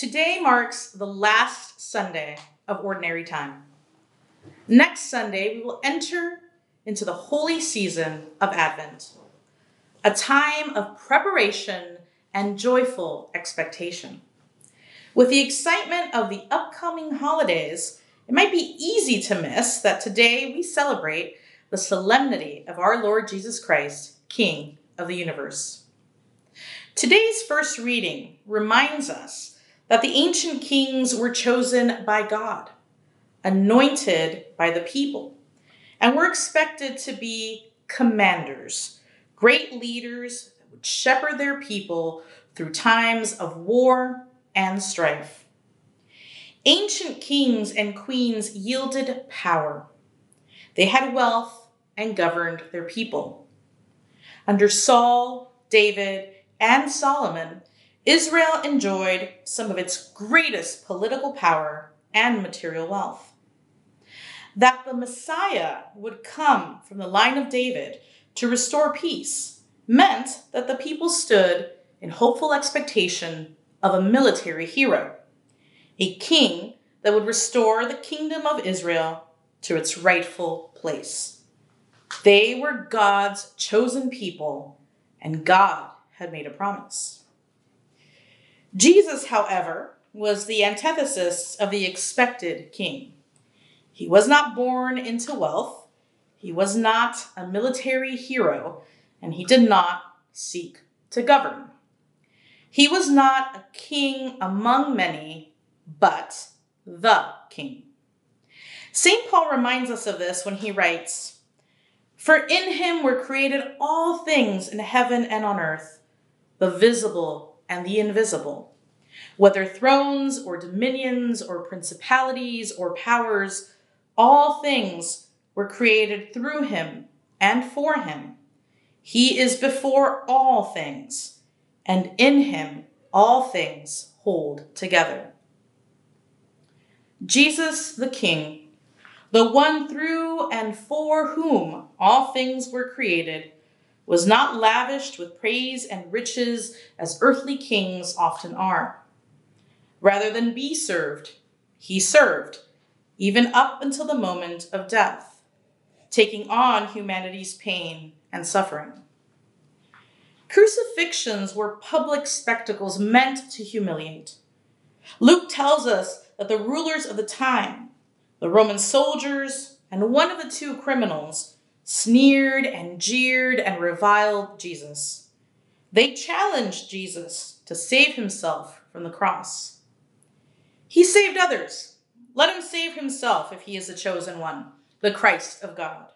Today marks the last Sunday of Ordinary Time. Next Sunday, we will enter into the holy season of Advent, a time of preparation and joyful expectation. With the excitement of the upcoming holidays, it might be easy to miss that today we celebrate the solemnity of our Lord Jesus Christ, King of the universe. Today's first reading reminds us that the ancient kings were chosen by God, anointed by the people, and were expected to be commanders, great leaders that would shepherd their people through times of war and strife. Ancient kings and queens yielded power. They had wealth and governed their people. Under Saul, David, and Solomon, Israel enjoyed some of its greatest political power and material wealth. That the Messiah would come from the line of David to restore peace meant that the people stood in hopeful expectation of a military hero, a king that would restore the kingdom of Israel to its rightful place. They were God's chosen people, and God had made a promise. Jesus, however, was the antithesis of the expected king. He was not born into wealth, he was not a military hero, and he did not seek to govern. He was not a king among many, but the king. St. Paul reminds us of this when he writes, For in him were created all things in heaven and on earth, the visible and the invisible, whether thrones or dominions or principalities or powers, all things were created through him and for him. He is before all things and in him all things hold together. Jesus the King, the one through and for whom all things were created, was not lavished with praise and riches as earthly kings often are. Rather than be served, he served, even up until the moment of death, taking on humanity's pain and suffering. Crucifixions were public spectacles meant to humiliate. Luke tells us that the rulers of the time, the Roman soldiers, and one of the two criminals, sneered and jeered and reviled Jesus. They challenged Jesus to save himself from the cross. He saved others. Let him save himself if he is the chosen one, the Christ of God.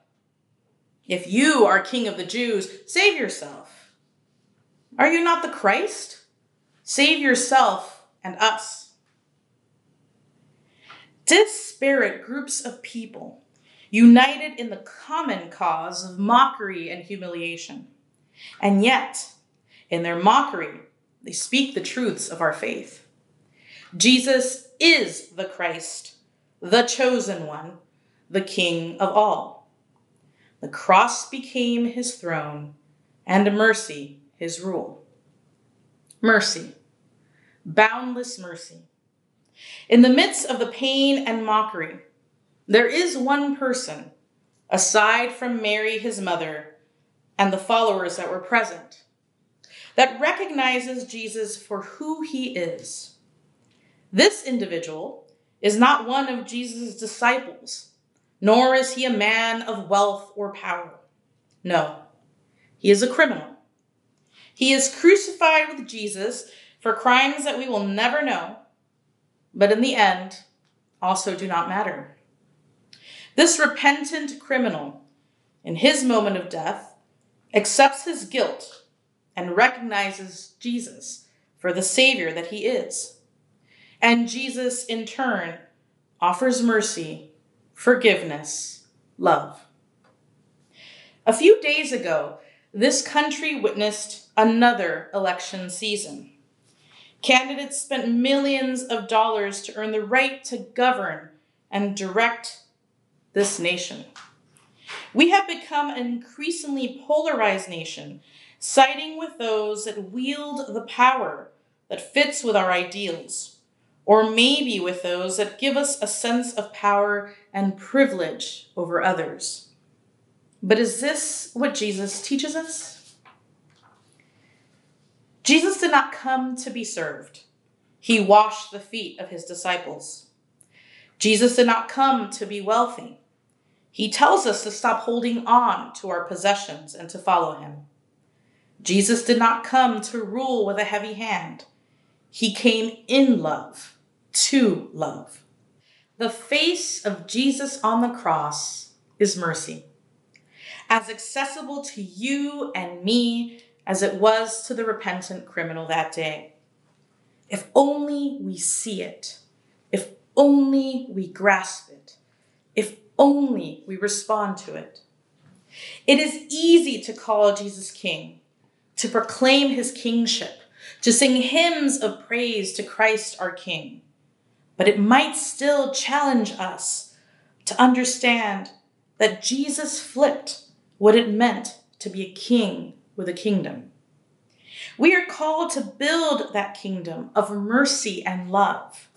If you are king of the Jews, save yourself. Are you not the Christ? Save yourself and us. Disparate groups of people united in the common cause of mockery and humiliation. And yet, in their mockery, they speak the truths of our faith. Jesus is the Christ, the chosen one, the King of all. The cross became his throne, and mercy his rule. Mercy, boundless mercy. In the midst of the pain and mockery, there is one person, aside from Mary, his mother, and the followers that were present, that recognizes Jesus for who he is. This individual is not one of Jesus' disciples, nor is he a man of wealth or power. No, he is a criminal he is crucified with Jesus for crimes that we will never know, but in the end also do not matter. This repentant criminal, in his moment of death, accepts his guilt and recognizes Jesus for the Savior that he is. And Jesus, in turn, offers mercy, forgiveness, love. A few days ago, this country witnessed another election season. Candidates spent millions of dollars to earn the right to govern and direct this nation. We have become an increasingly polarized nation, siding with those that wield the power that fits with our ideals, or maybe with those that give us a sense of power and privilege over others. But is this what Jesus teaches us? Jesus did not come to be served. He washed the feet of his disciples. Jesus did not come to be wealthy. He tells us to stop holding on to our possessions and to follow him. Jesus did not come to rule with a heavy hand. He came in love, to love. The face of Jesus on the cross is mercy, as accessible to you and me as it was to the repentant criminal that day. If only we see it, if only we grasp it, if only we respond to it. It is easy to call Jesus King to proclaim his kingship, to sing hymns of praise to Christ our King. But it might still challenge us to understand that Jesus flipped what it meant to be a king with a kingdom. We are called to build that kingdom of mercy and love.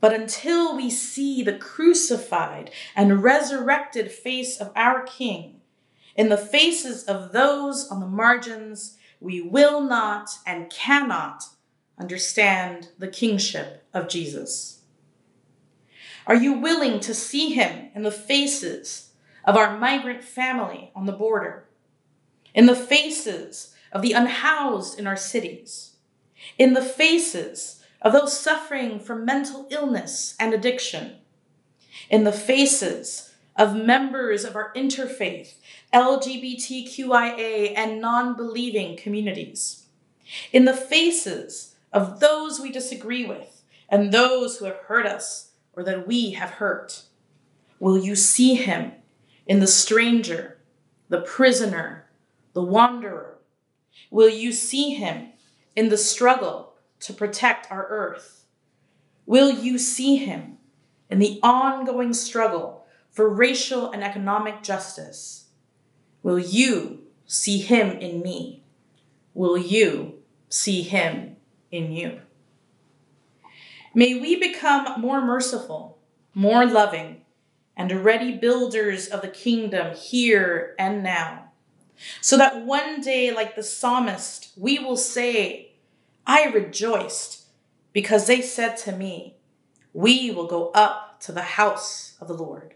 But until we see the crucified and resurrected face of our King, in the faces of those on the margins, we will not and cannot understand the kingship of Jesus. Are you willing to see him in the faces of our migrant family on the border, in the faces of the unhoused in our cities, in the faces of those suffering from mental illness and addiction, in the faces of members of our interfaith, LGBTQIA, and non believing communities, in the faces of those we disagree with and those who have hurt us or that we have hurt. Will you see him in the stranger, the prisoner, the wanderer? Will you see him in the struggle to protect our earth? Will you see him in the ongoing struggle for racial and economic justice? Will you see him in me? Will you see him in you? May we become more merciful, more loving, and ready builders of the kingdom here and now, so that one day, like the psalmist, we will say, I rejoiced because they said to me, We will go up to the house of the Lord.